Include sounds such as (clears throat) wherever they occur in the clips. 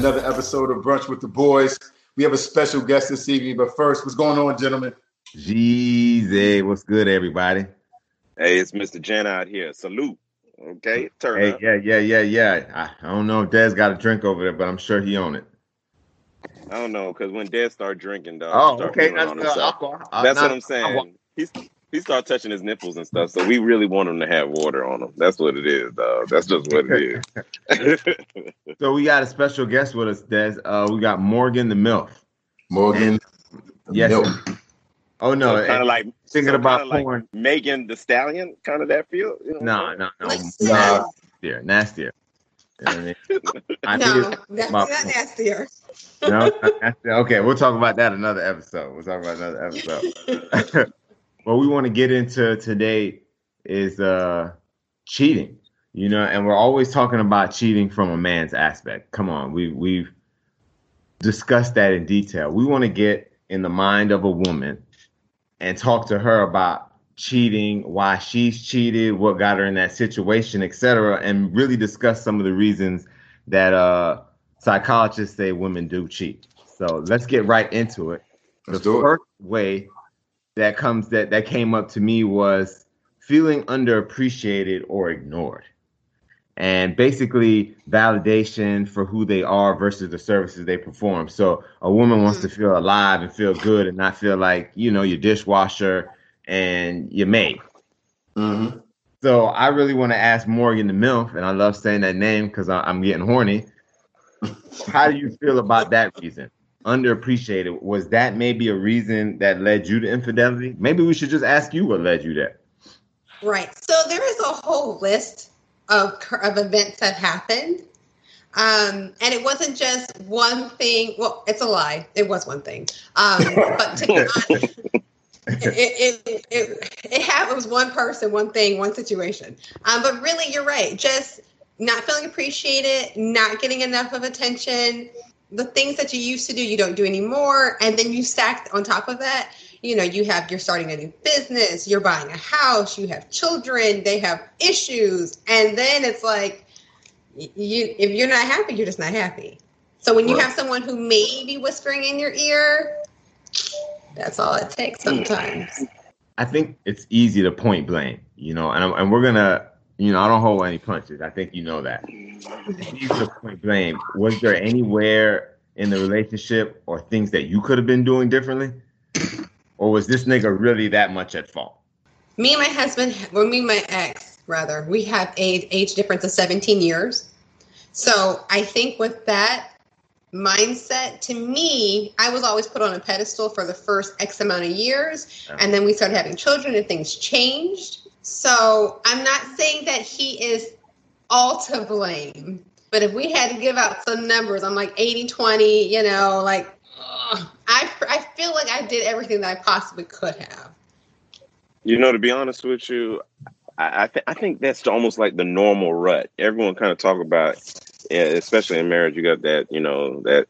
Another episode of Brunch with the Boys. We have a special guest this evening, but first, what's going on, gentlemen? Jeezy, what's good, everybody? Hey, it's Mr. Jen out here. Salute. Okay, turn Hey, up. yeah, yeah, yeah, yeah. I, I don't know if Dad's got a drink over there, but I'm sure he on it. I don't know, because when Dad start drinking, dog, Oh, okay. That's, uh, himself. alcohol. Uh, That's not- what I'm saying. He's he started touching his nipples and stuff, so we really want him to have water on him. That's what it is, dog. That's just what it is. (laughs) So we got a special guest with us, Des. Uh, we got Morgan the MILF. Morgan. Yes. Milk. Oh no, kind of like thinking so about kinda like porn. Megan Thee Stallion, kind of that feel. You know what No, no, no, Let's nastier, nastier. You know I mean? (laughs) I No, that's about- not nastier. No, that's- (laughs) okay, we'll talk about that another episode. We'll talk about another episode. What we want to get into today is uh cheating. You know, and we're always talking about cheating from a man's aspect. Come on, we we've discussed that in detail. We want to get in the mind of a woman and talk to her about cheating, why she's cheated, what got her in that situation, etc., and really discuss some of the reasons that uh psychologists say women do cheat. So let's get right into it. Let's the do it. first way that comes that that came up to me was feeling underappreciated or ignored. And basically validation for who they are versus the services they perform. So a woman wants to feel alive and feel good and not feel like, you know, your dishwasher and your maid. Mm-hmm. So I really want to ask Morgan the MILF, and I love saying that name because I'm getting horny. (laughs) How do you feel about that reason? Underappreciated. Was that maybe a reason that led you to infidelity? Maybe we should just ask you what led you there. Right. So there is a whole list of of events that happened. Um, and it wasn't just one thing. Well, it's a lie. It was one thing. Um, but to be honest, (laughs) it, it, it, it was one person, one thing, one situation. Um, but really, you're right. Just not feeling appreciated, not getting enough of attention. The things that you used to do, you don't do anymore. And then you stack on top of that, you know, you have, you're starting a new business, you're buying a house, you have children, they have issues. And then it's like, you, if you're not happy, you're just not happy. So when you Right. have someone who may be whispering in your ear, that's all it takes sometimes. I think it's easy to point blame, you know, and, I'm, and we're gonna, you know, I don't hold any punches. I think you know that. Mm-hmm. Easy point blame. Was there anywhere in the relationship or things that you could have been doing differently, or was this nigga really that much at fault? Me and my husband, well, me and my ex, rather, we have age age difference of 17 years. So I think with that mindset, to me, I was always put on a pedestal for the first X amount of years. Yeah. And then we started having children and things changed. So I'm not saying that he is all to blame. But if we had to give out some numbers, I'm like 80 20, you know, like I, I feel like I did everything that I possibly could have. You know, to be honest with you, I I, th- I think that's almost like the normal rut. Everyone kind of talk about, especially in marriage, you got that you know that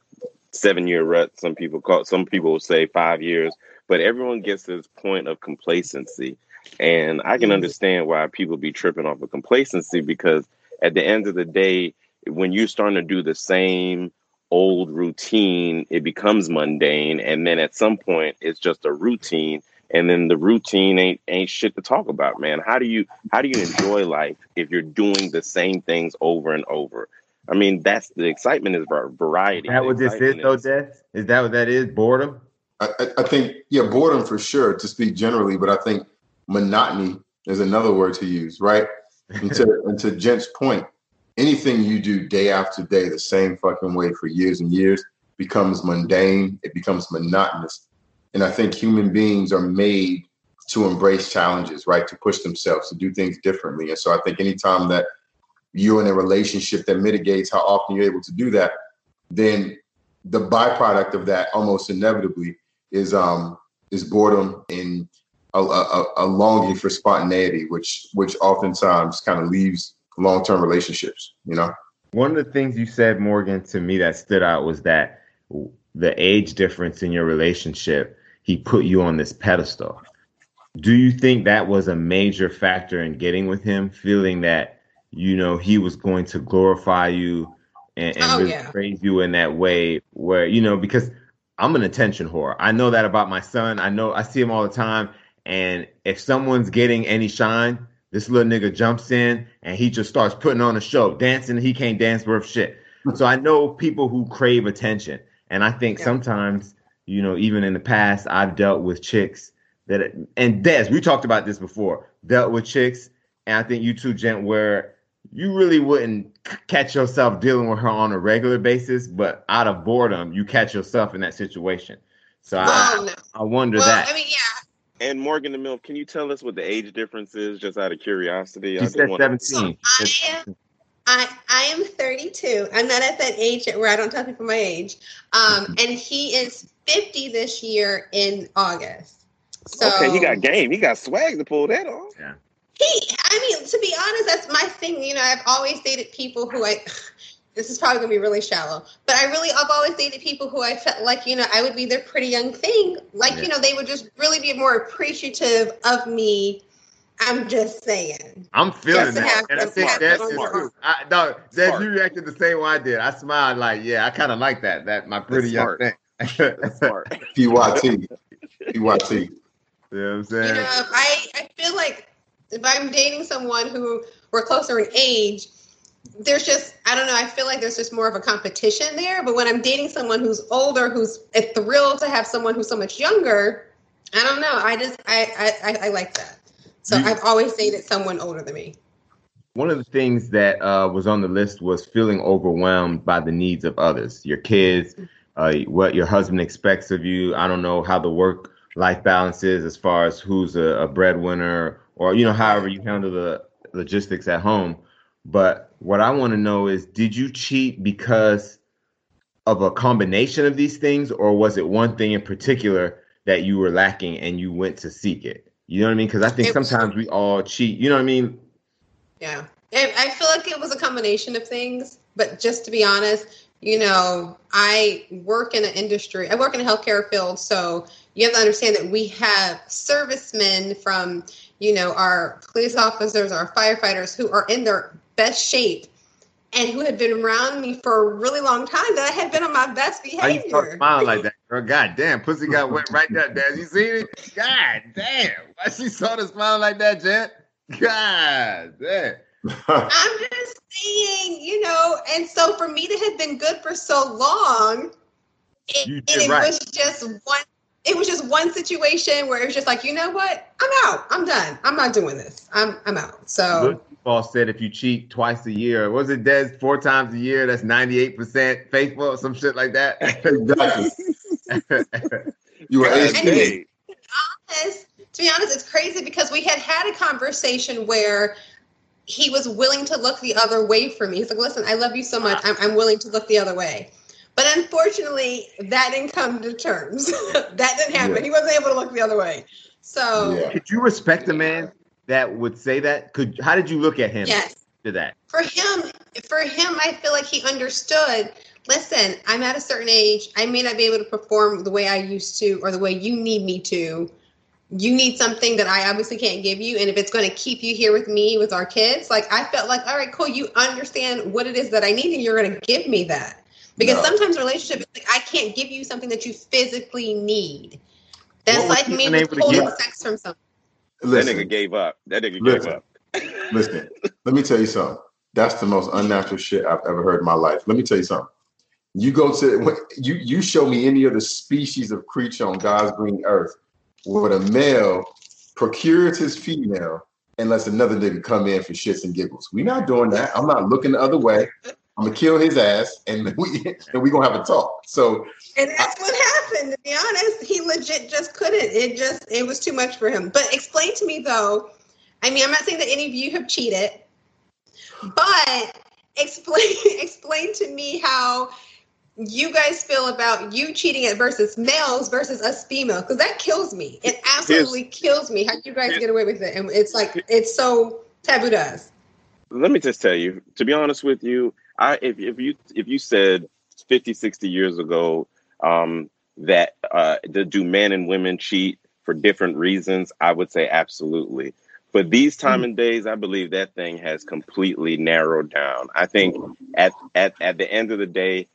seven year rut. Some people call, some people say five years, but everyone gets this point of complacency, and I can Mhm. understand why people be tripping off of complacency because at the end of the day, when you're starting to do the same old routine, it becomes mundane, and then at some point, it's just a routine and then the routine ain't ain't shit to talk about, man. How do you how do you enjoy life if you're doing the same things over and over? I mean, that's the excitement is variety. That The what this is, excitement though, is- Is that what that is? Boredom? I, I, I think, yeah, boredom for sure, to speak generally, but I think monotony is another word to use, right? And to, (laughs) and to Jent's point, anything you do day after day the same fucking way for years and years becomes mundane, it becomes monotonous. And I think human beings are made to embrace challenges, right? To push themselves, to do things differently. And so I think anytime that you're in a relationship that mitigates how often you're able to do that, then the byproduct of that almost inevitably is um is boredom and a, a, a longing for spontaneity, which which oftentimes kind of leaves long term relationships. You know. One of the things you said, Morgan, to me that stood out was that the age difference in your relationship, he put you on this pedestal. Do you think that was a major factor in getting with him, feeling that you know he was going to glorify you and, and Oh, really yeah. praise you in that way where you know because I'm an attention whore. I know that about my son. I know I see him all the time. And if someone's getting any shine, this little nigga jumps in and he just starts putting on a show, dancing. He can't dance worth shit. So I know people who crave attention. And I think Yeah. sometimes, you know, even in the past, I've dealt with chicks that, and Des, we talked about this before, dealt with chicks. And I think you too, Gent, where you really wouldn't catch yourself dealing with her on a regular basis, but out of boredom, you catch yourself in that situation. So I, no. I wonder Well, that. I mean, yeah. And Morgan the Milf, can you tell us what the age difference is, just out of curiosity? She just said wanna- 17. I am I I am 32. I'm not at that age yet where I don't tell people my age. Um, and he is 50 this year in August. So okay, he got game. He got swag to pull that off. Yeah. He, I mean, to be honest, that's my thing. You know, I've always dated people who I. This is probably gonna be really shallow, but I really, I've always dated people who I felt like, you know, I would be their pretty young thing. Like, Yeah. you know, they would just really be more appreciative of me. I'm just saying. I'm feeling that. And I think that's it on true. I, no, Des, Smart. you reacted the same way I did. I smiled like, yeah, I kind of like that. That my pretty young smart. thing. That's smart. (laughs) PYT. PYT. You know what I'm You saying? know, I, I feel like if I'm dating someone who we're closer in age, there's just I don't know. I feel like there's just more of a competition there. But when I'm dating someone who's older, who's thrilled to have someone who's so much younger, I don't know. I just I I, I, I like that. So You- I've always dated someone older than me. One of the things that uh, was on the list was feeling overwhelmed by the needs of others, your kids, uh, what your husband expects of you. I don't know how the work life balance is as far as who's a, a breadwinner or, you know, however you handle the logistics at home. But what I want to know is did you cheat because of a combination of these things, or was it one thing in particular that you were lacking and you went to seek it? You know what I mean? Because I think It sometimes we all cheat. You know what I mean? Yeah. And I feel like it was a combination of things, but just to be honest, you know, I work in an industry, I work in a healthcare field, so you have to understand that we have servicemen from, you know, our police officers, our firefighters who are in their best shape and who had been around me for a really long time that I had been on my best How you behavior. smiling like that, girl? God damn, pussy got wet right there, Dad. You seen it? God damn. Why she saw the smiling like that, Jet? God damn. I'm just saying, you know, and so for me to have been good for so long, it, and it right. was just one. It was just one situation where it was just like, you know what? I'm out. I'm done. I'm not doing this. I'm I'm out. So Look, Paul said if you cheat twice a year, was it Des four times a year? That's 98% faithful or some shit like that. (laughs) You were God ASP. dang. honest, to be honest, it's crazy because we had had a conversation where he was willing to look the other way for me. He's like, listen, I love you so much. I'm, I'm willing to look the other way. But unfortunately, that didn't come to terms. (laughs) that didn't happen. Yeah. He wasn't able to look the other way. So, Yeah. Could you respect a man that would say that? Could how did you look at him yes. to that? for him for him i feel like he understood listen i'm at a certain age i may not be able to perform the way i used to or the way you need me to you need something that i obviously can't give you and if it's going to keep you here with me with our kids like i felt like all right cool you understand what it is that i need and you're going to give me that because No. sometimes relationships like i can't give you something that you physically need that's like me withholding sex from someone That nigga gave up. That nigga Listen. gave up. (laughs) listen. Let me tell you something. That's the most unnatural shit I've ever heard in my life. Let me tell you something. You go to you you show me any other species of creature on God's green earth where the male procures his female and lets another nigga come in for shits and giggles. we not doing that. I'm not looking the other way. I'm gonna kill his ass and we (laughs) and we gonna have a talk. So And that's what happened. To be honest, he legit just couldn't. It just it was too much for him. But explain to me though. I mean, I'm not saying that any of you have cheated, But explain (laughs) explain to me how you guys feel about you cheating at versus males versus us females because that kills me. It absolutely kills me how you guys get away with it, and it's like it's so taboo to us. Let me just tell you, to be honest with you, I if, if you if you said 50, 60 years ago um, that uh, do men and women cheat for different reasons, I would say absolutely. But these time hmm. and days, I believe that thing has completely narrowed down. I think at at at the end of the day,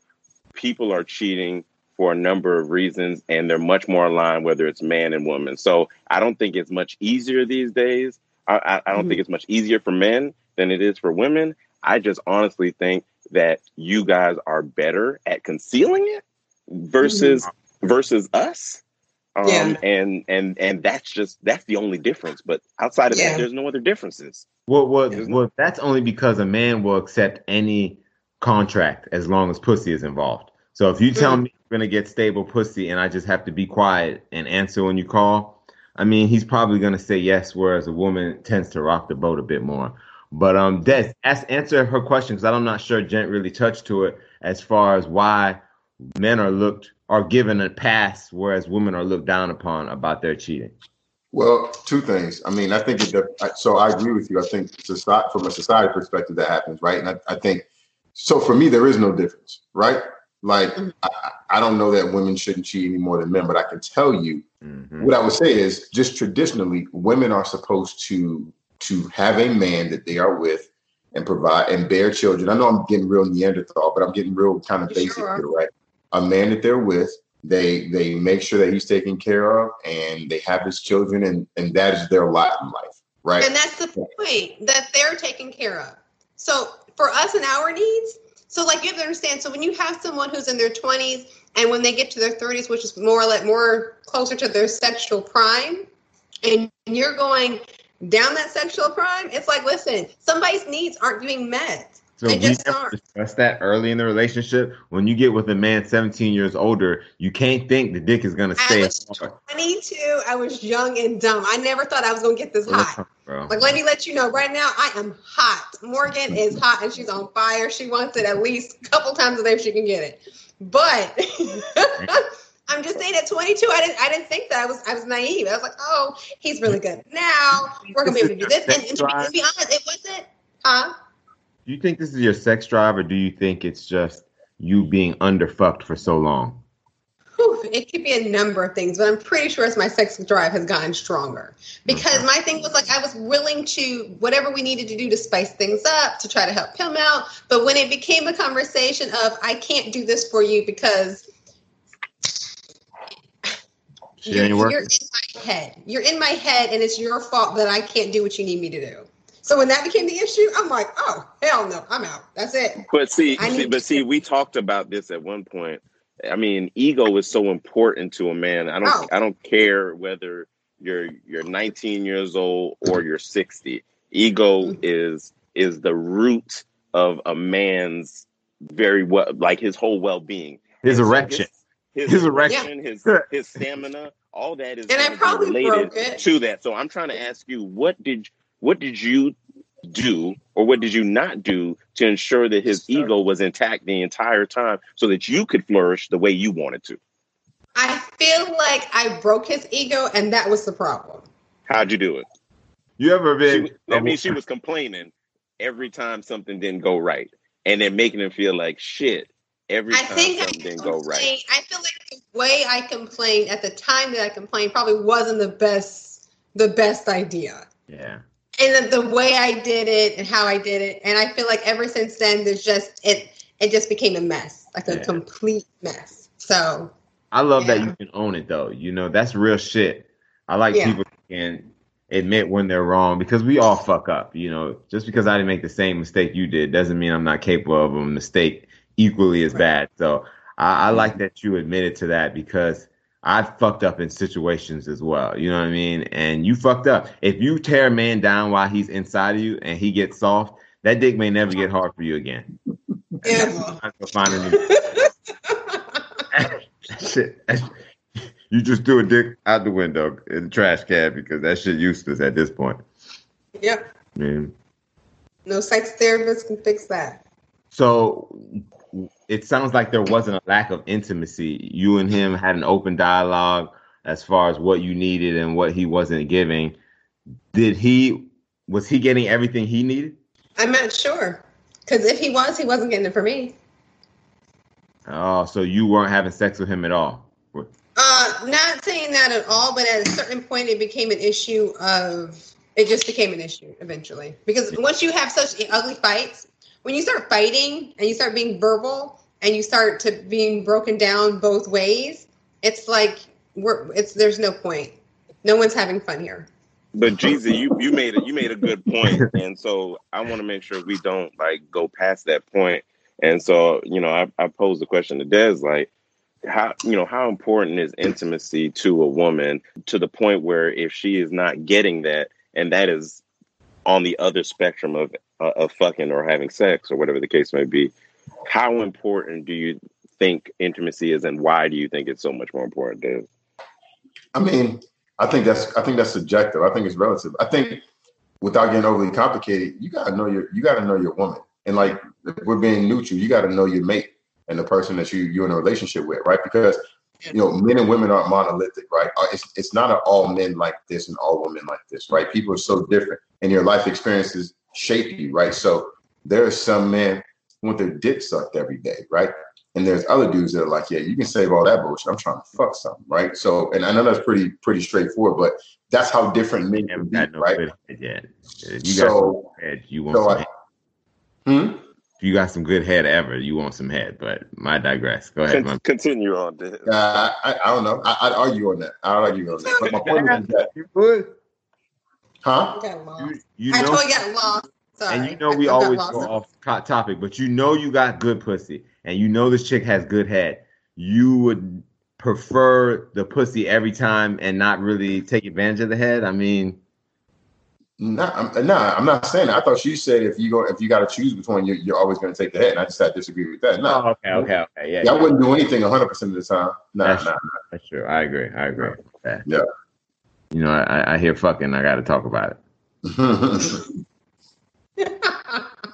people are cheating for a number of reasons, and they're much more aligned whether it's man and woman. So I don't think it's much easier these days. I, I, I don't mm-hmm. think it's much easier for men than it is for women. I just honestly think that you guys are better at concealing it versus mm-hmm. versus us. Um, yeah. and and and that's just that's the only difference. But outside of yeah. that, there's no other differences. Well, well, well, that's only because a man will accept any contract as long as pussy is involved. So if you tell mm-hmm. me you're gonna get stable pussy and I just have to be quiet and answer when you call, I mean he's probably gonna say yes, whereas a woman tends to rock the boat a bit more. But um, Des, ask, answer her question because I'm not sure Gent really touched to it as far as why men are looked are given a pass, whereas women are looked down upon about their cheating. Well, two things. I mean, I think it. So I agree with you. I think society, from a society perspective, that happens, right? And I, I think so for me, there is no difference, right? Like mm-hmm. I, I, don't know that women shouldn't cheat any more than men, but I can tell you mm-hmm. what I would say is just traditionally, women are supposed to to have a man that they are with and provide and bear children. I know I'm getting real Neanderthal, but I'm getting real kind of basic sure. here, right? A man that they're with, they they make sure that he's taken care of and they have his children and and that is their lot in life, right? And that's the point that they're taken care of. So for us and our needs. So like you have to understand. So when you have someone who's in their 20s and when they get to their 30s, which is more like more closer to their sexual prime, and you're going down that sexual prime, it's like, listen, somebody's needs aren't being met. So we just discuss that early in the relationship. When you get with a man 17 years older, you can't think the dick is gonna stay. I was 22. I was young and dumb. I never thought I was gonna get this hot. Bro. Like, let me let you know right now, I am hot. Morgan is hot and she's on fire. She wants it at least a couple times a day if she can get it. But (laughs) I'm just saying at 22, I didn't I didn't think that I was I was naive. I was like, oh, he's really good. Now we're gonna be able to do this. And, and to, be, to be honest, it wasn't huh? Do you think this is your sex drive, or do you think it's just you being underfucked for so long? It could be a number of things, but I'm pretty sure it's my sex drive has gotten stronger. Because my thing was like I was willing to whatever we needed to do to spice things up to try to help him out. But when it became a conversation of I can't do this for you because you're, you're in my head. You're in my head, and it's your fault that I can't do what you need me to do. So when that became the issue, I'm like, oh hell no, I'm out. That's it. But see, see but see, we talked about this at one point. I mean, ego is so important to a man. I don't oh. I don't care whether you're you're 19 years old or you're 60. Ego mm-hmm. is is the root of a man's very well like his whole well-being. His and erection. his, his, his, erection, yeah. his his stamina, all that is and I probably related to that. So I'm trying to ask you, what did what did you do or what did you not do to ensure that his sure. ego was intact the entire time so that you could flourish the way you wanted to? I feel like I broke his ego and that was the problem. How'd you do it? You ever been? She, that means she was complaining every time something didn't go right and then making him feel like shit every I time think something I didn't go right. I feel like the way I complained at the time that I complained probably wasn't the best the best idea. Yeah and the, the way I did it and how I did it, and I feel like ever since then, there's just it. It just became a mess, like a yeah. complete mess. So I love yeah. that you can own it, though. You know, that's real shit. I like yeah. people can admit when they're wrong because we all fuck up. You know, just because I didn't make the same mistake you did doesn't mean I'm not capable of a mistake equally as bad. So I, I like mm-hmm. that you admitted to that because I've fucked up in situations as well. You know what I mean? And you fucked up. If you tear a man down while he's inside of you and he gets soft, that dick may never get hard for you again. (laughs) Yeah. (laughs) shit. You just threw a dick out the window in the trash can because that shit useless at this point. Yep. Man. No sex therapist can fix that. So it sounds like there wasn't a lack of intimacy. You and him had an open dialogue as far as what you needed and what he wasn't giving. Did he was he getting everything he needed? I'm not sure. Because if he was, he wasn't getting it for me. Oh, so you weren't having sex with him at all? Uh, not saying that at all, but at a certain point, it became an issue of. It just became an issue eventually because once you have such ugly fights, when you start fighting and you start being verbal and you start to being broken down both ways, it's like we're it's there's no point. No one's having fun here. But Jeezy, you you made it. You made a good point, and so I want to make sure we don't like go past that point. And so you know, I, I posed the question to Des, like, how you know how important is intimacy to a woman to the point where if she is not getting that, and that is on the other spectrum of uh, of fucking or having sex or whatever the case may be, how important do you think intimacy is, and why do you think it's so much more important? Des? I mean, I think that's I think that's subjective. I think it's relative. I think without getting overly complicated, you gotta know your you gotta know your woman. And like we're being neutral, you gotta know your mate and the person that you you're in a relationship with, right? Because you know, men and women aren't monolithic, right? Uh, it's it's not an all men like this and all women like this, right? People are so different, and your life experiences shape you, right? So there are some men who want their dick sucked every day, right? And there's other dudes that are like, yeah, you can save all that bullshit. I'm trying to fuck something, right? So, and I know that's pretty pretty straightforward, but that's how different men can be, no right? good head yet. You So- got some head, you want So some I, head. hmm? You got some good head ever, you want some head. But my digress. Go ahead, Con- continue on, Uh, I, I, I don't know. I, I'd argue on that. I'd argue on that. But my point is (laughs) that, You would. Huh? I. You, you I know, totally got lost. Sorry. and you know I we always go off topic, but you know you got good pussy, and you know this chick has good head. You would prefer the pussy every time and not really take advantage of the head. I mean, Nah, I'm, nah, I'm not saying that. I thought you said if you go, if you got to choose between, you're, you're always going to take the head. And I just I disagree with that. No, oh, okay, okay, okay, yeah, yeah, I wouldn't do anything 100 percent of the time. Nah, That's nah. That's true. I agree. I agree. with. Yeah. You know, I, I hear fucking. I got to talk about it. (laughs)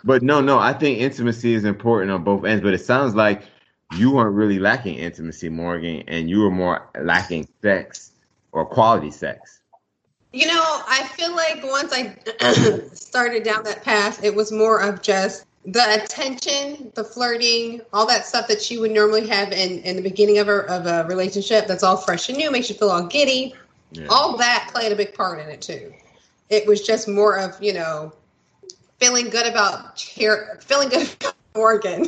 But no, no, I think intimacy is important on both ends. But it sounds like you weren't really lacking intimacy, Morgan, and you were more lacking sex or quality sex. You know, I feel like once I (clears throat) started down that path, it was more of just the attention, the flirting, all that stuff that you would normally have in, in the beginning of a, of a relationship that's all fresh and new, makes you feel all giddy. Yeah. All that played a big part in it too. It was just more of, you know, feeling good about cheer, feeling good about (laughs) Morgan (laughs)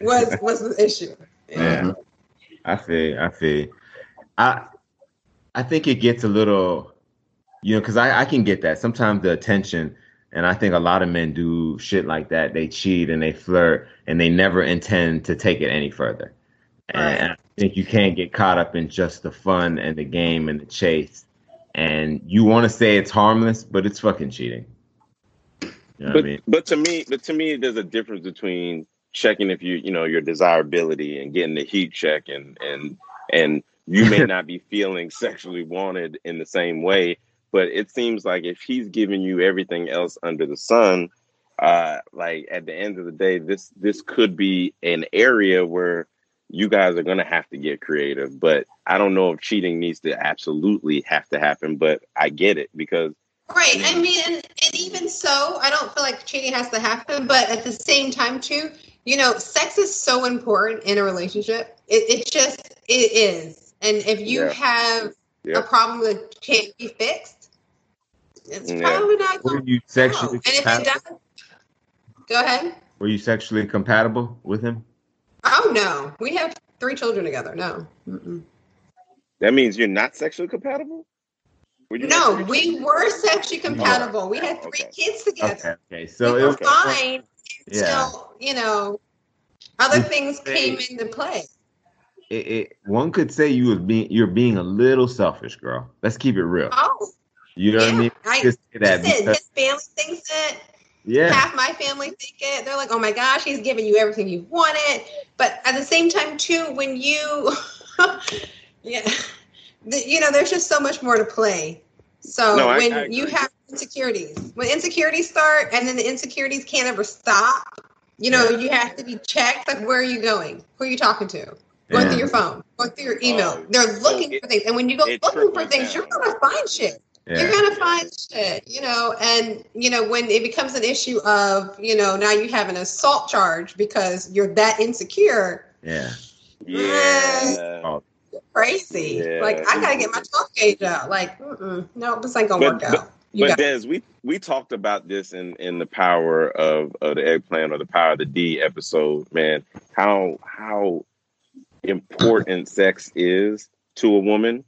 was was the issue. Yeah. Mhm. I feel. I feel. I I think it gets a little, you know, because I I can get that sometimes the attention, and I think a lot of men do shit like that. They cheat and they flirt, and they never intend to take it any further. And think you can't get caught up in just the fun and the game and the chase. And you want to say it's harmless, but it's fucking cheating. You know but I mean? but to me, but to me, there's a difference between checking if you you know your desirability and getting the heat check, and and and you may (laughs) not be feeling sexually wanted in the same way. But it seems like if he's giving you everything else under the sun, uh, like at the end of the day, this this could be an area where you guys are gonna have to get creative. But I don't know if cheating needs to absolutely have to happen. But I get it because Right. I mean, and, and even so, I don't feel like cheating has to happen, but at the same time, too, you know, sex is so important in a relationship. It, it just it is, and if you Yeah. have Yeah. a problem that can't be fixed, it's Yeah. probably not Were going you to sexually And if it compatible? does, go ahead. Were you sexually compatible with him? Oh no, we have three children together. No, Mm-mm. that means you're not sexually compatible. No, not we were sexually compatible. We had three Okay. kids together. Okay. Okay. So we it were was fine Yeah. until you know other You things say- came into play. it, it, one could say you was being you're being a little selfish, girl. Let's keep it real. Oh, You know what I mean? I- Just say that listen, because- his family thinks it. Yeah, Half my family think it. They're like, "Oh my gosh, he's giving you everything you wanted." But at the same time, too, when you, (laughs) yeah, the, you know, there's just so much more to play. So No, I- when I you have insecurities, when insecurities start and then the insecurities can't ever stop, you know, you have to be checked. Like, where are you going? Who are you talking to? Going Yeah. through your phone, going through your email. Oh, They're so looking it- for things. And when you go looking for things, you're going to find shit. You're going to find shit, you know. And, you know, when it becomes an issue of, you know, now you have an assault charge because you're that insecure, Yeah. Yeah. Oh, crazy. Yeah. Like, I got to get my 12 gauge out. Like, mm-mm, no, this ain't to But- work out. You But Des, we we talked about this in in the power of, of the eggplant or the power of the D episode, man. How how important sex is to a woman.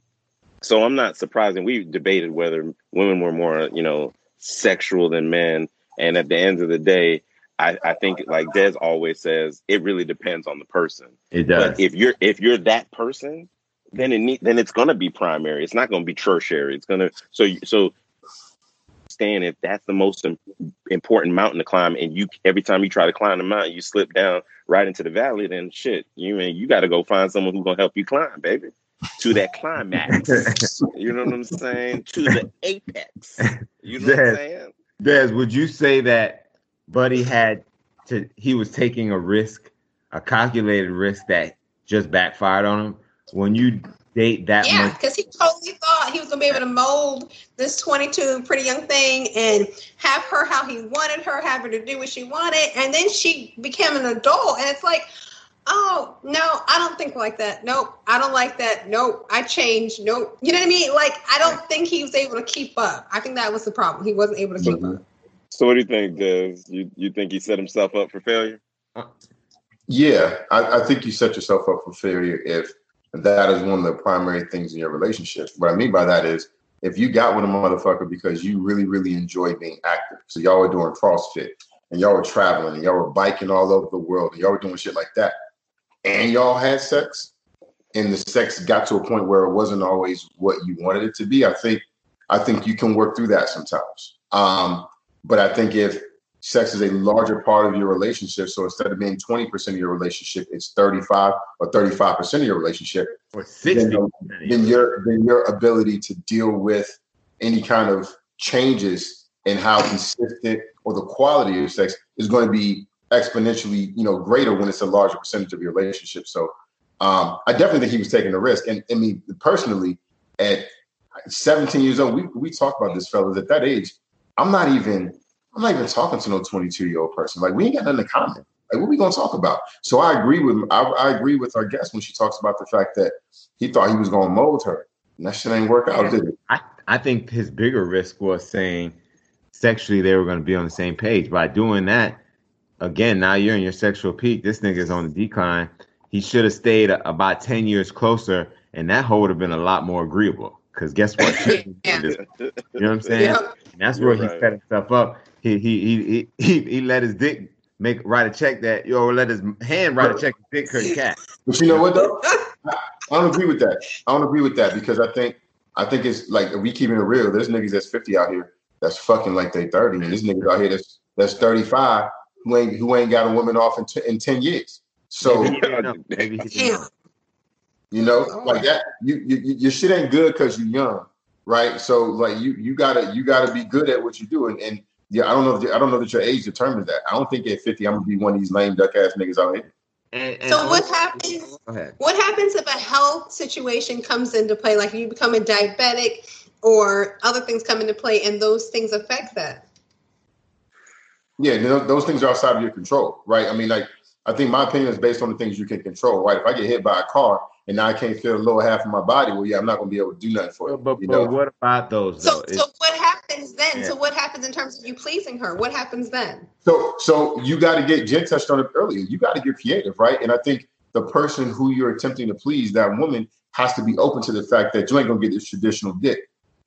So I'm not surprised, and we debated whether women were more, you know, sexual than men. And at the end of the day, I, I think, like Des always says, it really depends on the person. it does. But if you're if you're that person, then it need, then it's gonna be primary. It's not gonna be tertiary. It's gonna so so stand if that's the most important mountain to climb, and you every time you try to climb the mountain, you slip down right into the valley. Then shit, you mean you got to go find someone who's gonna help you climb, baby, to that climax. (laughs) you know what I'm saying? To the apex. You know what I'm saying? Des, would you say that Buddy had to? He was taking a risk, a calculated risk that just backfired on him. When you date that Yeah, much, because he totally thought he was gonna be able to mold this 22 pretty young thing and have her how he wanted her, have her to do what she wanted, and then she became an adult, and it's like, oh no, I don't think like that. Nope, I don't like that. Nope, I changed. Nope, you know what I mean? Like I don't think he was able to keep up. I think that was the problem. He wasn't able to keep up. So what do you think, Des? You you think he set himself up for failure? Yeah, I, I think you set yourself up for failure if that is one of the primary things in your relationship. What I mean by that is if you got with a motherfucker because you really, really enjoy being active. So y'all were doing CrossFit and y'all were traveling and y'all were biking all over the world and y'all were doing shit like that. And y'all had sex and the sex got to a point where it wasn't always what you wanted it to be. I think I think you can work through that sometimes. Um, but I think if sex is a larger part of your relationship. So instead of being 20% of your relationship, it's 35 or 35% of your relationship. or sixty, Then, then your then your ability to deal with any kind of changes in how consistent or the quality of sex is going to be exponentially, you know, greater when it's a larger percentage of your relationship. So um, I definitely think he was taking a risk. And I mean, personally, at 17 years old, we we talk about this, fellas. At that age, I'm not even I'm not even talking to no 22 year old person. Like we ain't got nothing in common. Like what we gonna talk about? So I agree with I, I agree with our guest when she talks about the fact that he thought he was gonna mold her. And that shit ain't work out, did it? I, I think his bigger risk was saying sexually they were going to be on the same page. By doing that, again, now you're in your sexual peak. This nigga's on the decline. He should have stayed a- about 10 years closer, and that whole would have been a lot more agreeable. Because guess what? (laughs) Yeah. You know what I'm saying? Yeah. And that's You're where he right. set himself up. He he he he he, he let his dick make write a check that yo let his hand write a check his dick couldn't catch. But you know what though? (laughs) I don't agree with that. I don't agree with that because I think I think it's like if we keeping it real. There's niggas that's 50 out here that's fucking like they 30, and this niggas out here that's that's 35 who ain't who ain't got a woman off in, t- in 10 years. So Maybe he. (laughs) Maybe he didn't know. Damn. you know, like that, you, you you- your shit ain't good because you're young, right? So like you you gotta you gotta be good at what you do, and, and yeah, I don't know if I don't know that your age determines that. I don't think at 50 I'm gonna be one of these lame duck ass niggas out here. And, and So what also- happens? What happens if a health situation comes into play, like you become a diabetic or other things come into play, and those things affect that? Yeah, those things are outside of your control, right? I mean, like, I think my opinion is based on the things you can control, right? If I get hit by a car and now I can't feel the lower half of my body, well, yeah, I'm not going to be able to do nothing for it. but, you but what about those though? So, It's- so what happens then? Yeah. So what happens in terms of you pleasing her? What happens then? So, so you got to get Jen touched on it earlier. You got to get creative, right? And I think the person who you're attempting to please, that woman, has to be open to the fact that you ain't gonna get this traditional dick,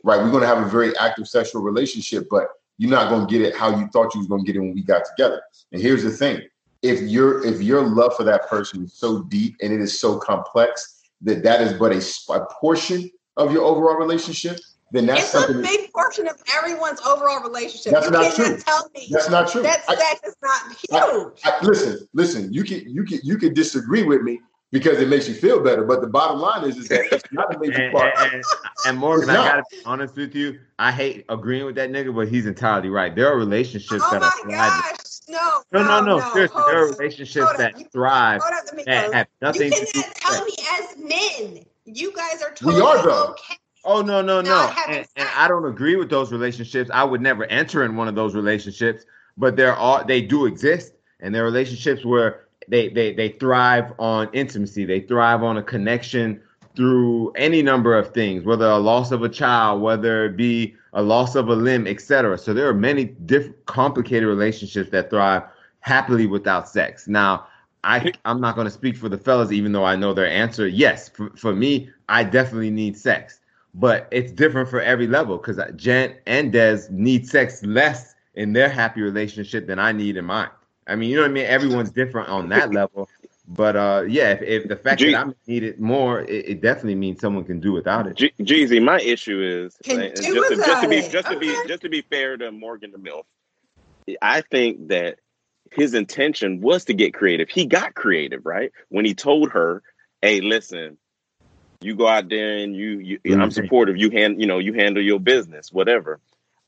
right? We're gonna have a very active sexual relationship, but you're not gonna get it how you thought you was gonna get it when we got together. And here's the thing: if your if your love for that person is so deep and it is so complex that that is but a portion of your overall relationship, then that's it's a big portion of everyone's overall relationship. That's you not true. tell me that's not true. that I- sex is not huge. I, listen, listen. You can you can you can disagree with me, because it makes you feel better. But the bottom line is, is that it's (laughs) not a major And, part. and, and, and Morgan, I gotta be honest with you. I hate agreeing with that nigga, but he's entirely right. There are relationships Oh that my are thriving. gosh. No. No, no, no. Seriously, hold there are relationships that up. Thrive Hold up, that have nothing you to do cannot with tell sex. me as men, you guys are We are, though. okay. Oh no, no, no. And, and. I don't agree with those relationships. I would never enter in one of those relationships, but there are they do exist, and there are relationships where they they they thrive on intimacy. They thrive on a connection through any number of things, whether a loss of a child, whether it be a loss of a limb, etc. So there are many different complicated relationships that thrive happily without sex. Now, I I'm not going to speak for the fellas, even though I know their answer. Yes, for, for me, I definitely need sex, but it's different for every level because Jen and Des need sex less in their happy relationship than I need in mine. I mean, you know what I mean? Everyone's different on that level. But uh, yeah, if, if the fact Gee. that I need it more, it, it definitely means someone can do without it. G- Jeezy, my issue is Can and do just, to, just to be it. just to be just to be fair to Morgan the Milf, I think that his intention was to get creative. He got creative, right? When he told her, "Hey, listen, you go out there and you, you I'm Mhm. supportive. You hand, you know, you handle your business, whatever."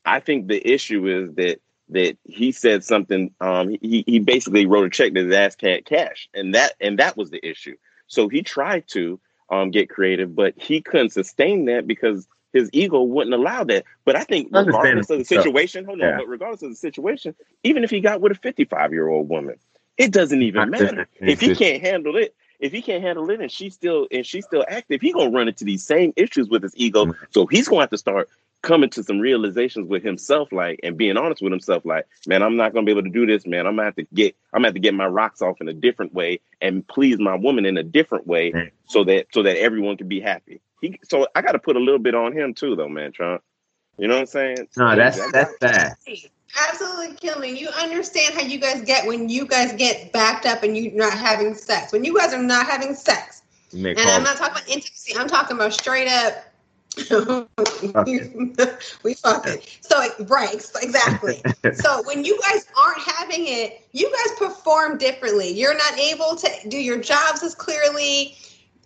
I think the issue is that that he said something. Um, he he basically wrote a check that his ass can't cash, and that and that was the issue. So he tried to um get creative, but he couldn't sustain that because his ego wouldn't allow that. But I think regardless of the situation, hold on, yeah. but regardless of the situation, even if he got with a 55 year old woman, it doesn't even matter. If he can't handle it, if he can't handle it and she's still and she's still active, he gonna run into these same issues with his ego. Right. So he's gonna have to start coming to some realizations with himself, like and being honest with himself, like, man, I'm not gonna be able to do this, man. I'm gonna have to get I'm gonna have to get my rocks off in a different way and please my woman in a different way Right. so that so that everyone can be happy. He so I gotta put a little bit on him too though, man, Trump. You know what I'm saying? No, that's that's bad. Absolutely killing. You understand how you guys get when you guys get backed up and you're not having sex. When you guys are not having sex, You and I'm not talking about intimacy. I'm talking about straight up. (laughs) we fucking so it breaks exactly. (laughs) so when you guys aren't having it, you guys perform differently. You're not able to do your jobs as clearly.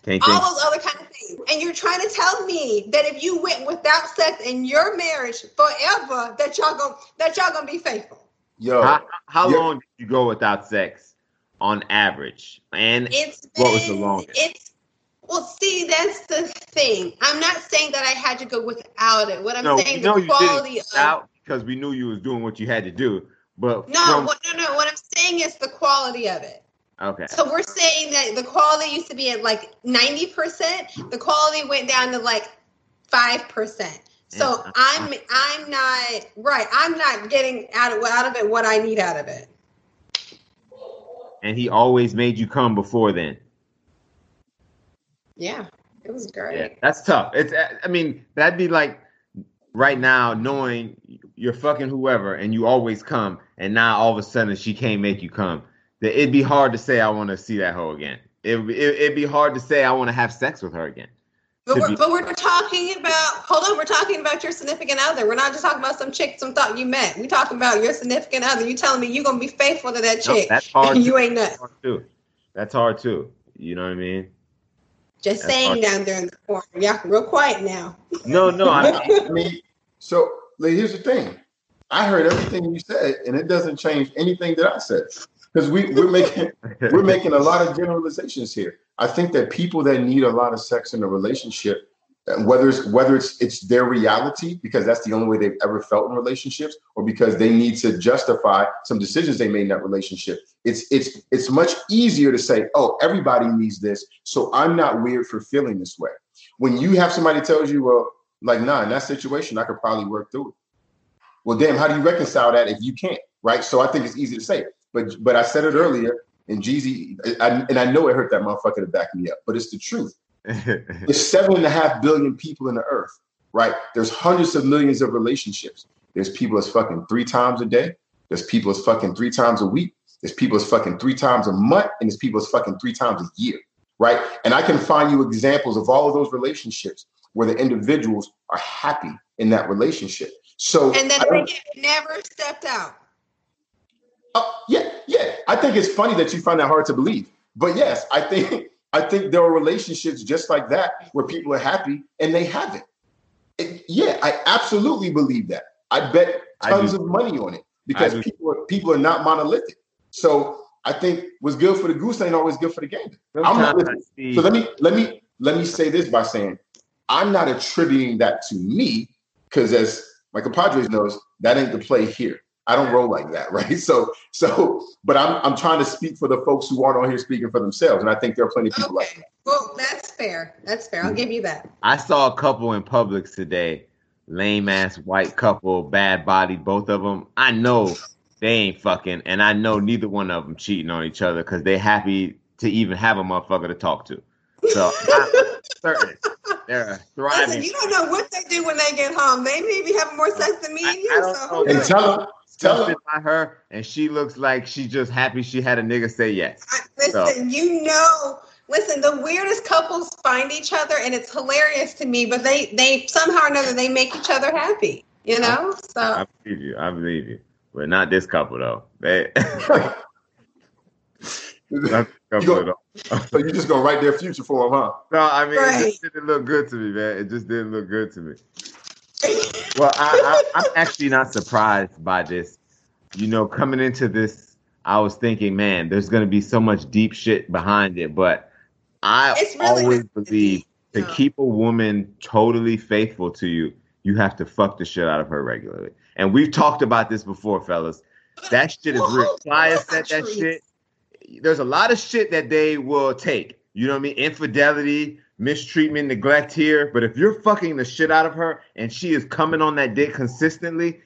Can't all think. those other kind of things. And you're trying to tell me that if you went without sex in your marriage forever, that y'all gonna that y'all gonna be faithful. Yo, How, how Yeah. long did you go without sex on average? And It's What was the longest? It's well, see, that's the thing. I'm not saying that I had to go without it. What I'm no, saying, we the quality of out because we knew you was doing what you had to do. But no, from- what, no, no. What I'm saying is the quality of it. Okay, So we're saying that the quality used to be at like 90%. The quality went down to like 5%. So Yeah. I'm I'm not right. I'm not getting out of out of it what I need out of it. and he always made you come before then. Yeah, it was great. Yeah, that's tough. It's I mean that'd be like right now knowing you're fucking whoever and you always come, and now all of a sudden she can't make you come. That it'd be hard to say I want to see that hoe again. It, it it'd be hard to say I want to have sex with her again. But we're, be- but we're talking about hold on, we're talking about your significant other. We're not just talking about some chick some thought you met. We're talking about your significant other. You telling me you're gonna be faithful to that No, chick. that's hard. you too. ain't That's nuts. hard too. That's hard too. You know what I mean? Just That's saying hard. down there in the corner. Y'all real quiet now. No, no. I, (laughs) I mean, so like, here's the thing. I heard everything you said, and it doesn't change anything that I said because we we're making (laughs) we're making a lot of generalizations here. I think that people that need a lot of sex in a relationship, uh, whether it's whether it's it's their reality because that's the only way they've ever felt in relationships, or because they need to justify some decisions they made in that relationship. It's it's it's much easier to say, oh, everybody needs this, so I'm not weird for feeling this way. When you have somebody tells you, well, like, nah, in that situation, I could probably work through it. Well, damn, how do you reconcile that if you can't? Right. So I think it's easy to say. But but I said it earlier, and Jeezy, I, and I know it hurt that motherfucker to back me up, but it's the truth. (laughs) There's seven and a half billion people in the earth, right? There's hundreds of millions of relationships. There's people that's fucking three times a day. There's people that's fucking three times a week. There's people that's fucking three times a month, and there's people that's fucking three times a year, right? And I can find you examples of all of those relationships where the individuals are happy in that relationship. So And then they never stepped out. Oh, yeah, yeah. I think it's funny that you find that hard to believe. But yes, I think I think there are relationships just like that where people are happy and they haven't. It, yeah, I absolutely believe that. I bet tons do. of money on it because people are, people are not monolithic. So I think what's good for the goose ain't always good for the gander. I'm not Sometimes I listening. see- So let me let me let me say this by saying I'm not attributing that to me because as my compadres knows, that ain't the play here. I don't roll like that, (laughs) right? So so but I'm I'm trying to speak for the folks who aren't on here speaking for themselves. And I think there are plenty of people like Okay. Well, that's fair. That's fair. I'll give you that. I saw a couple in Publix today, lame ass white couple, bad body, both of them. I know they ain't fucking, and I know neither one of them cheating on each other because they happy to even have a motherfucker to talk to. So I'm certain they're thriving. Listen, you don't know what they do when they get home. They may be having more sex than me and you. I don't so know. And tell them, tell Something by her, and she looks like she's just happy she had a nigga say yes. I- listen, you know, listen, the weirdest couples find each other and it's hilarious to me, but they they somehow or another they make each other happy. You know? So I believe you. I believe you. But not this couple though. They (laughs) (laughs) not this couple go- so you're just gonna write their future for them, huh? No, I mean it Right. just didn't look good to me, man. It just didn't look good to me. Well, I, I, I'm actually not surprised by this. You know, coming into this, I was thinking, man, there's going to be so much deep shit behind it. But I really always believe to no. keep a woman totally faithful to you, you have to fuck the shit out of her regularly. And we've talked about this before, fellas. That shit is Well, real. on, said that shit. There's a lot of shit that they will take. You know what I mean? Infidelity, mistreatment, neglect here. But if you're fucking the shit out of her and she is coming on that dick consistently,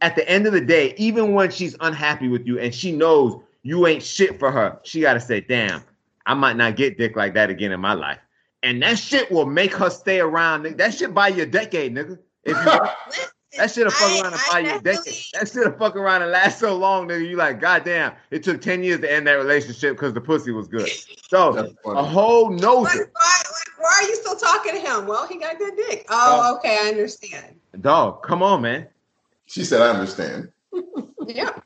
at the end of the day, even when she's unhappy with you and she knows you ain't shit for her, she got to say, damn, I might not get dick like that again in my life. And that shit will make her stay around. That shit buy you a decade, nigga. If you (laughs) that shit'll fuck I- around and buy you a decade. That shit'll fuck around and last so long, nigga. You like, goddamn, it took 10 years to end that relationship because the pussy was good. (laughs) So That's a funny. whole Like, noser. Why, are you still talking to him? Well, he got good dick. Oh, okay, I understand. Dog, come on, man. She said, I understand. (laughs) Yeah,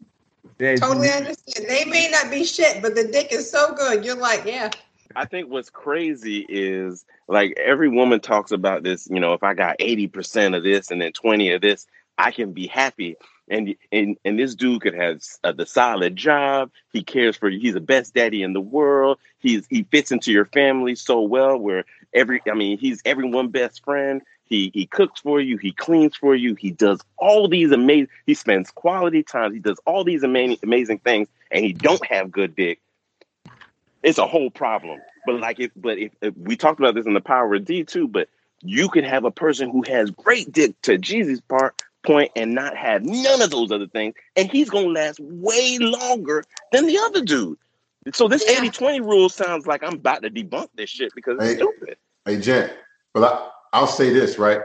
Yeah, totally understand. They may not be shit, but the dick is so good. You're like, yeah. I think what's crazy is like every woman talks about this, you know, if I got 80% of this and then 20 of this, I can be happy. And and and this dude could have uh, the solid job. He cares for you. He's the best daddy in the world. He's he fits into your family so well. Where every I mean, he's everyone's best friend. He he cooks for you. He cleans for you. He does all these amazing. He spends quality time. He does all these amazing amazing things, and he don't have good dick it's a whole problem. But like if but if, if we talked about this in the power of D too, but you could have a person who has great dick to Jeezy's part point and not have none of those other things, and he's gonna last way longer than the other dude. So this Yeah. 80-20 rule sounds like I'm about to debunk this shit because it's Hey. stupid. Hey, Jen, but I, I'll say this, right?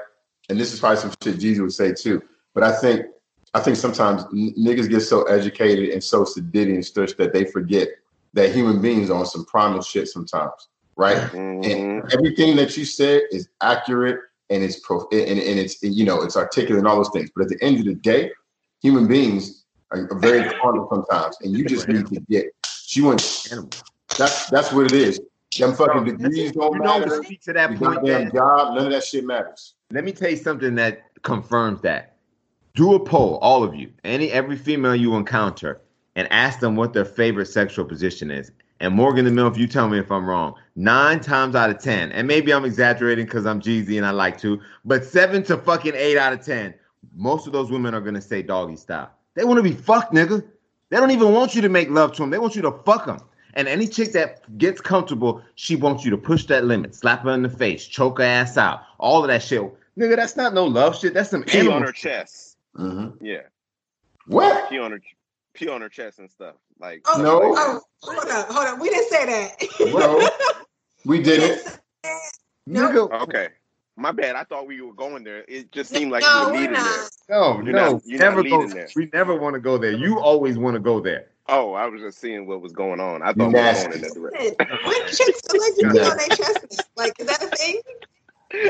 And this is probably some shit Jeezy would say too. But I think I think sometimes n- niggas get so educated and so sedity and stuff that they forget that human beings are on some primal shit sometimes, right? Mhm. And everything that you said is accurate and it's pro and, and it's you know it's articulate and all those things. But at the end of the day, human beings are, are very (laughs) carnal sometimes, and you just need to get. She wants Animal. that's that's what it is. Them fucking degrees don't You know, matter. speak to that point, that, job, none of that shit matters. let me tell you something that confirms that. Do a poll, all of you, any every female you encounter, and ask them what their favorite sexual position is. And Morgan the Mill, if you tell me if I'm wrong, nine times out of ten, and maybe I'm exaggerating because I'm Jeezy and I like to, but seven to fucking eight out of ten, most of those women are gonna say doggy style. They want to be fucked, nigga. They don't even want you to make love to them. They want you to fuck them. And any chick that gets comfortable, she wants you to push that limit, slap her in the face, choke her ass out, all of that shit. Nigga, that's not no love shit. That's some Pee on her shit. chest. Mm-hmm. Yeah. What? Pee on her pee on her chest and stuff. Like Oh, No. oh, hold on, hold on. We didn't say that. No, (laughs) we didn't. Nope. Nigga, okay. My bad. I thought we were going there. It just seemed like no, you were we're leading there. not. no, You're no, not- you're not never go. there. We never want to go there. You always want to go there. Oh, I was just seeing what was going on. I You thought we were nasty. going in that direction. Listen, What (laughs) chicks are like you on their chest? Like, is that a thing?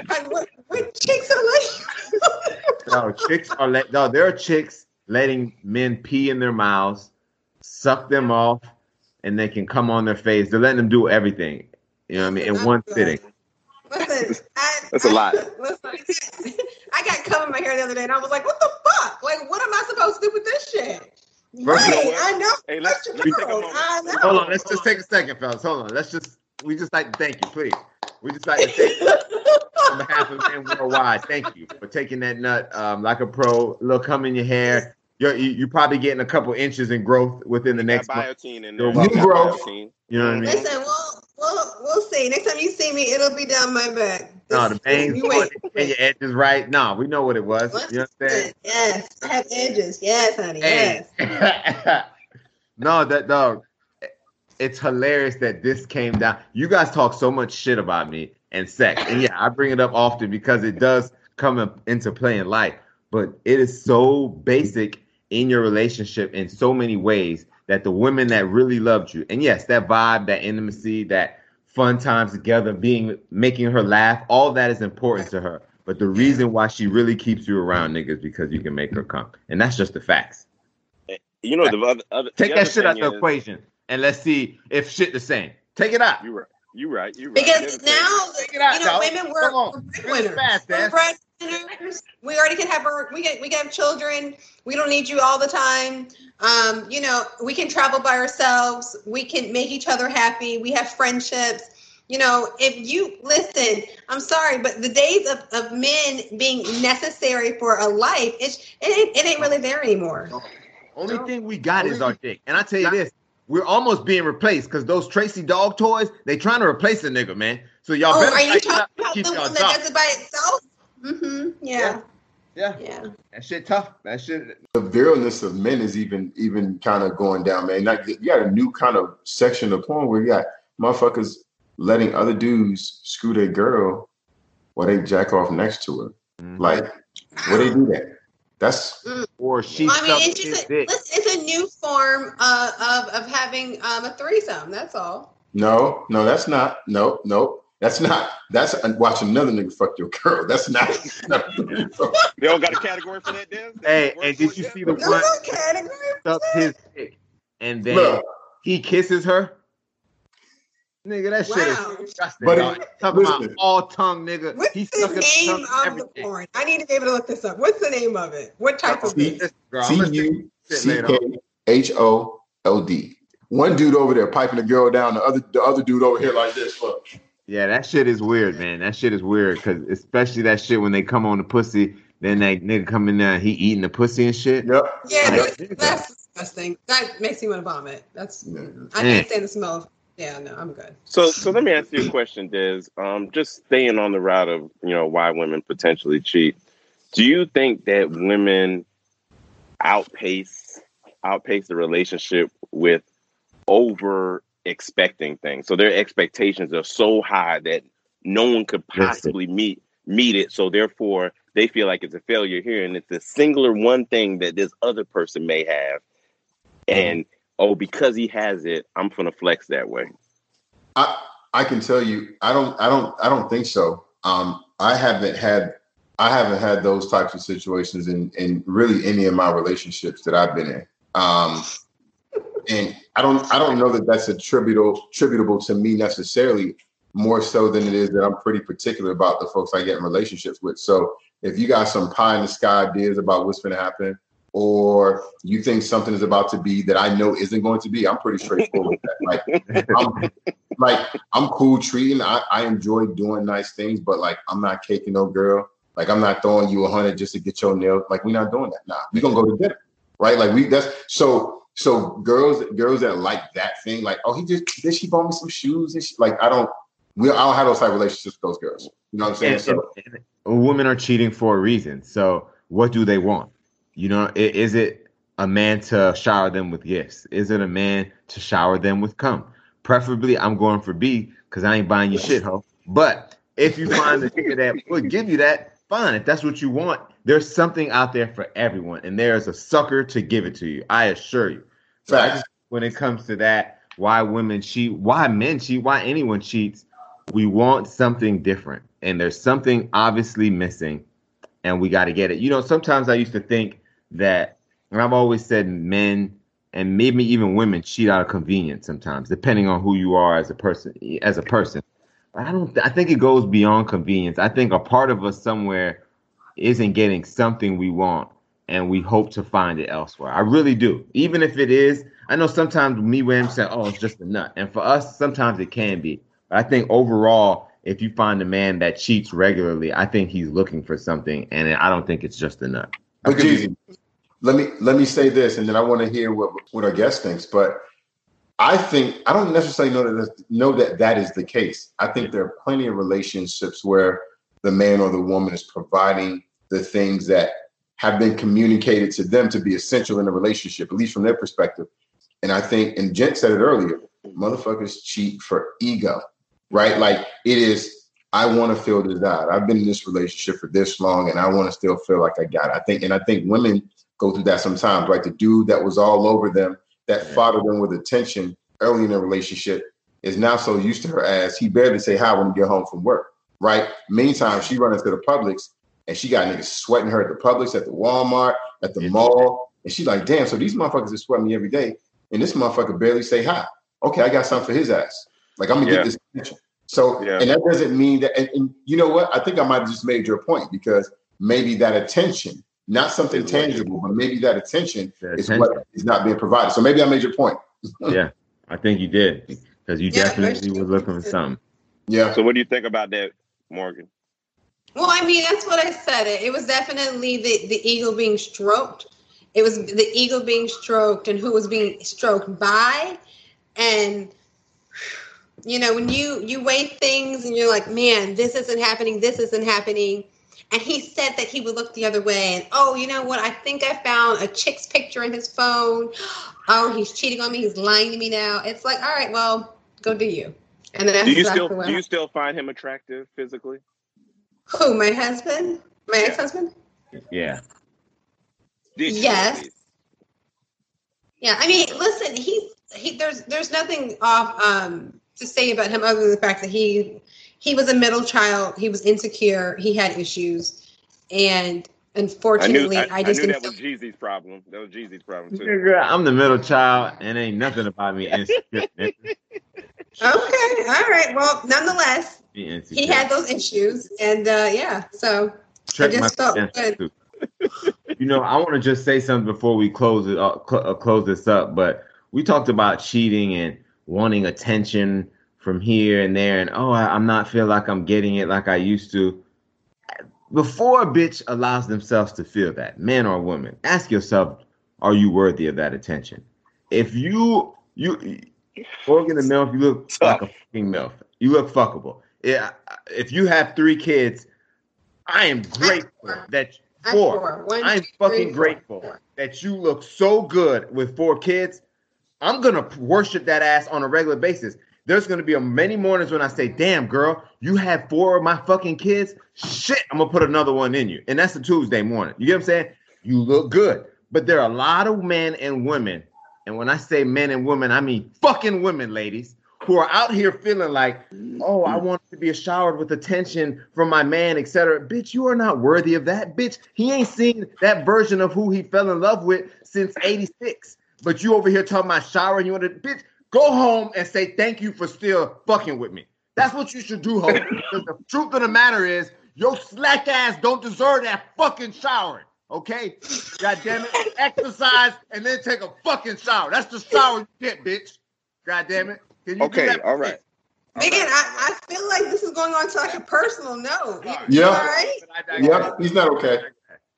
Like, what, what chicks are like? No, chicks are let. No, there are chicks letting men pee in their mouths, suck them off, and they can come on their face. They're letting them do everything. You know what I mean? In one sitting. Listen, I, That's a lot. (laughs) Listen, I got cum in my hair the other day, and I was like, "What the fuck? Like, what am I supposed to do with this shit?" First right, all, I know. Hey, let's, let me take a moment. I know. Hold on, let's just take a second, fellas. Hold on. Let's just we just like to thank you, please. We just like to thank you (laughs) on behalf of men worldwide. Thank you for taking that nut um, like a pro. Little cum in your hair. You're you, you're probably getting a couple inches in growth within the Got next month. biotin in New there. Got growth. biotin. You know what I mean? Listen, we'll, we'll we'll see. Next time you see me, it'll be down my back. No, the wait. and your edges right. No, we know what it was. You know what I'm saying? Yes, I have edges. Yes, honey. Hey. Yes. (laughs) no, that dog. It's hilarious that this came down. You guys talk so much shit about me and sex, and yeah, I bring it up often because it does come into play in life. But it is so basic in your relationship in so many ways that the women that really loved you, and yes, that vibe, that intimacy, that fun times together, being making her laugh, all that is important to her. But the reason why she really keeps you around, niggas, because you can make her come, and that's just the facts. Eh, you know the other, other Take the that other shit out thing the equation and let's see if shit the same. Take it out. You right. You right. You right. Because now, Take it out, you know, women we're, Come we're breadwinners. fast, We're breadwinners. We already can have our, we can we can have children. We don't need you all the time. Um, you know, we can travel by ourselves. We can make each other happy. We have friendships. You know, if you listen, I'm sorry, but the days of, of men being necessary for a life, it's, it, ain't, it ain't really there anymore. Only thing we got is our dick. And I tell you this, we're almost being replaced because those Tracy dog toys, they trying to replace the nigga, man. So y'all Oh, better are you tighten talking up and about keep the one that does it by itself? Mm-hmm. Yeah. Yeah, Yeah. that shit tough. That shit. the virileness of men is even even kind of going down, man. Like you got a new kind of section of porn where you got motherfuckers letting other dudes screw their girl while they jack off next to her. Mhm. Like, where they do that? That's or she I mean, it's just a, it's a new form uh, of of having um, a threesome. That's all. no, no, that's not. No, no, that's not. That's watch another nigga fuck your girl. That's not. They all got a category for that, Dev? Hey, and did you see the No, one no category. sucked his dick and then Look, he kisses her? Nigga, that shit Wow. is disgusting. But dog. Talking about all tongue, nigga. What's He the name tongue and of the everything. porn? I need to be able to look this up. What's the name of it? What type of See, it? Listen, girl, I'm C gonna say U shit C later K on. H O L D. One dude over there piping the girl down. The other, the other dude over here like this. Look. Yeah, that shit is weird, man. That shit is weird because especially that shit when they come on the pussy, then that nigga come in there, and he eating the pussy and shit. Yep. Yeah, Like, that's, that's disgusting. That makes me want to vomit. That's Yeah. I can't stand the smell of. Yeah, no, I'm good. So, so let me ask you a question, Des. Um, just staying on the route of you know why women potentially cheat. Do you think that women outpace outpace the relationship with over expecting things? So their expectations are so high that no one could possibly meet meet it. So therefore, they feel like it's a failure here, and it's a singular one thing that this other person may have, and oh, because he has it, I'm gonna flex that way. I I can tell you, I don't, I don't, I don't think so. Um, I haven't had, I haven't had those types of situations in in really any of my relationships that I've been in. Um, and I don't, I don't know that that's attributable attributable to me necessarily. More so than it is that I'm pretty particular about the folks I get in relationships with. So if you got some pie in the sky ideas about what's going to happen, or you think something is about to be that I know isn't going to be, I'm pretty straightforward with that. Like, (laughs) I'm, like I'm cool treating. I, I enjoy doing nice things, but like I'm not caking no girl. Like I'm not throwing you a hundred just to get your nails. Like we're not doing that. Nah, we gonna go to dinner, right? Like we that's so so girls girls that like that thing, like oh he just did she bought me some shoes and she, like I don't we I don't have those type of relationships with those girls. You know what I'm saying? And- So and- and women are cheating for a reason. So what do they want? You know, is it a man to shower them with gifts? Is it a man to shower them with cum? Preferably, I'm going for B because I ain't buying you shit, ho. But if you find the nigga that would give you that, fine. If that's what you want, there's something out there for everyone, and there's a sucker to give it to you. I assure you. So I just, when it comes to that, why women cheat, why men cheat, why anyone cheats, we want something different, and there's something obviously missing, and we got to get it. You know, sometimes I used to think that, and I've always said men and maybe even women cheat out of convenience sometimes, depending on who you are as a person. As a person, but I don't. I think it goes beyond convenience. I think a part of us somewhere isn't getting something we want, and we hope to find it elsewhere. I really do. Even if it is, I know sometimes me when say, "Oh, it's just a nut," and for us, sometimes it can be. But I think overall, if you find a man that cheats regularly, I think he's looking for something, and I don't think it's just a nut. But Jeezy, let me let me say this, and then I want to hear what what our guest thinks. But I think I don't necessarily know that know that that is the case. I think there are plenty of relationships where the man or the woman is providing the things that have been communicated to them to be essential in a relationship, at least from their perspective. And I think, and Jen said it earlier, motherfuckers cheat for ego, right? Like it is, I want to feel desired. I've been in this relationship for this long and I want to still feel like I got it. I think, and I think women go through that sometimes, right? The dude that was all over them that yeah. foddered them with attention early in the relationship is now so used to her ass he barely say hi when he get home from work. Right. Meantime, she run into the Publix and she got niggas sweating her at the Publix, at the Walmart, at the yeah. mall. And she like, damn, so these motherfuckers are sweating me every day. And this motherfucker barely say hi. Okay, I got something for his ass. Like I'm gonna yeah. get this attention. So yeah. and that doesn't mean that and, and, you know what? I think I might have just made your point because maybe that attention, not something tangible, but maybe that attention the is what is not being provided. So maybe I made your point. (laughs) yeah. I think you did because you yeah, definitely were looking for something. Yeah. So what do you think about that, Morgan? Well, I mean, that's what I said. It was definitely the the ego being stroked. It was the eagle being stroked and who was being stroked by, and you know when you you weigh things and you're like, man, this isn't happening. This isn't happening. And he said that he would look the other way. And oh, you know what? I think I found a chick's picture in his phone (gasps) oh, he's cheating on me, he's lying to me now. It's like, all right, well, go do you. And then do you still do you still find him attractive physically? Who, my husband? My yeah. ex-husband? Yeah. Yes. Yeah, I mean, listen, he's he there's there's nothing off um to say about him other than the fact that he he was a middle child, he was insecure, he had issues, and Unfortunately, I, knew, I, I just I knew that was Jeezy's problem. That was Jeezy's problem too. I'm the middle child, and ain't nothing about me (laughs) okay, all right. Well, nonetheless, he had those issues, and uh, yeah, so Check I just felt good. you know, I want to just say something before we close it up, cl- uh, close this up. But we talked about cheating and wanting attention from here and there, and oh, I, I'm not feel like I'm getting it like I used to before a bitch allows themselves to feel that, man or woman, ask yourself, are you worthy of that attention? If you you Morgan the MILF, you look (laughs) Tough. like a fucking MILF. You look fuckable. Yeah, if you have three kids, I am grateful that four. I'm fucking grateful that you look so good with four kids. I'm gonna worship that ass on a regular basis. There's gonna be a many mornings when I say, "Damn, girl, you have four of my fucking kids. Shit, I'm gonna put another one in you." And that's a Tuesday morning. You get what I'm saying? You look good, but there are a lot of men and women, and when I say men and women, I mean fucking women, ladies, who are out here feeling like, "Oh, I want to be showered with attention from my man, etc." Bitch, you are not worthy of that. Bitch, he ain't seen that version of who he fell in love with since '86. But you over here talking about showering you want to, bitch. Go home and say thank you for still fucking with me. That's what you should do, Hope. because the truth of the matter is, your slack ass don't deserve that fucking showering. Okay? God damn it. Exercise and then take a fucking shower. That's the shower you get, bitch. God damn it. Can you okay, all right. Megan, I, I feel like this is going on to like a personal note. Yeah. All right? Yep. He's not okay.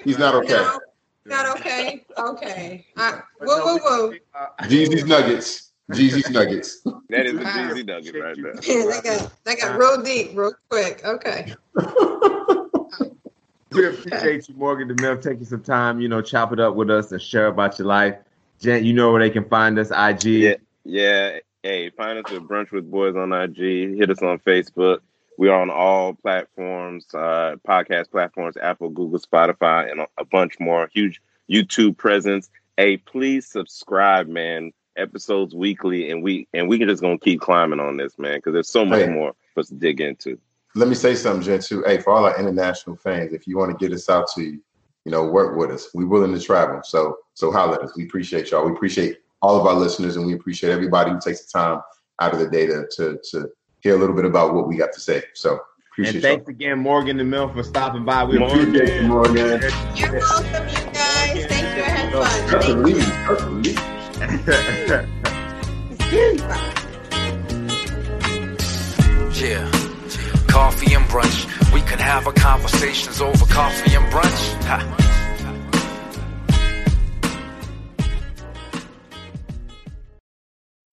He's not okay. No, not okay. Okay. Uh, whoa, whoa, whoa. Jeezy's Nuggets. Jeezy's Nuggets. That is a Jeezy Nugget right there. Yeah, they got they got real deep, real quick. Okay. (laughs) we appreciate you, Morgan DeMille, taking some time, you know, chop it up with us and share about your life. Jen, you know where they can find us, IG. Yeah, yeah. Hey, find us at Brunch with Boys on IG. Hit us on Facebook. We are on all platforms, uh, podcast platforms, Apple, Google, Spotify, and a bunch more. Huge YouTube presence. Hey, please subscribe, man episodes weekly, and we and we can just gonna keep climbing on this, man, because there's so much hey, more for us to dig into let me say something, Jen, too. Hey, for all our international fans, if you want to get us out to you, you know, work with us. We're willing to travel. So so holler at us. We appreciate y'all. We appreciate all of our listeners and we appreciate everybody who takes the time out of the day to to, to hear a little bit about what we got to say. So appreciate And thanks y'all. again, Morgan and Mill, for stopping by. We appreciate you, Morgan. You're welcome, you guys. Thank you. I had fun. That's a lead. That's a lead. (laughs) coffee and brunch. We could have our conversations over coffee and brunch. Ha.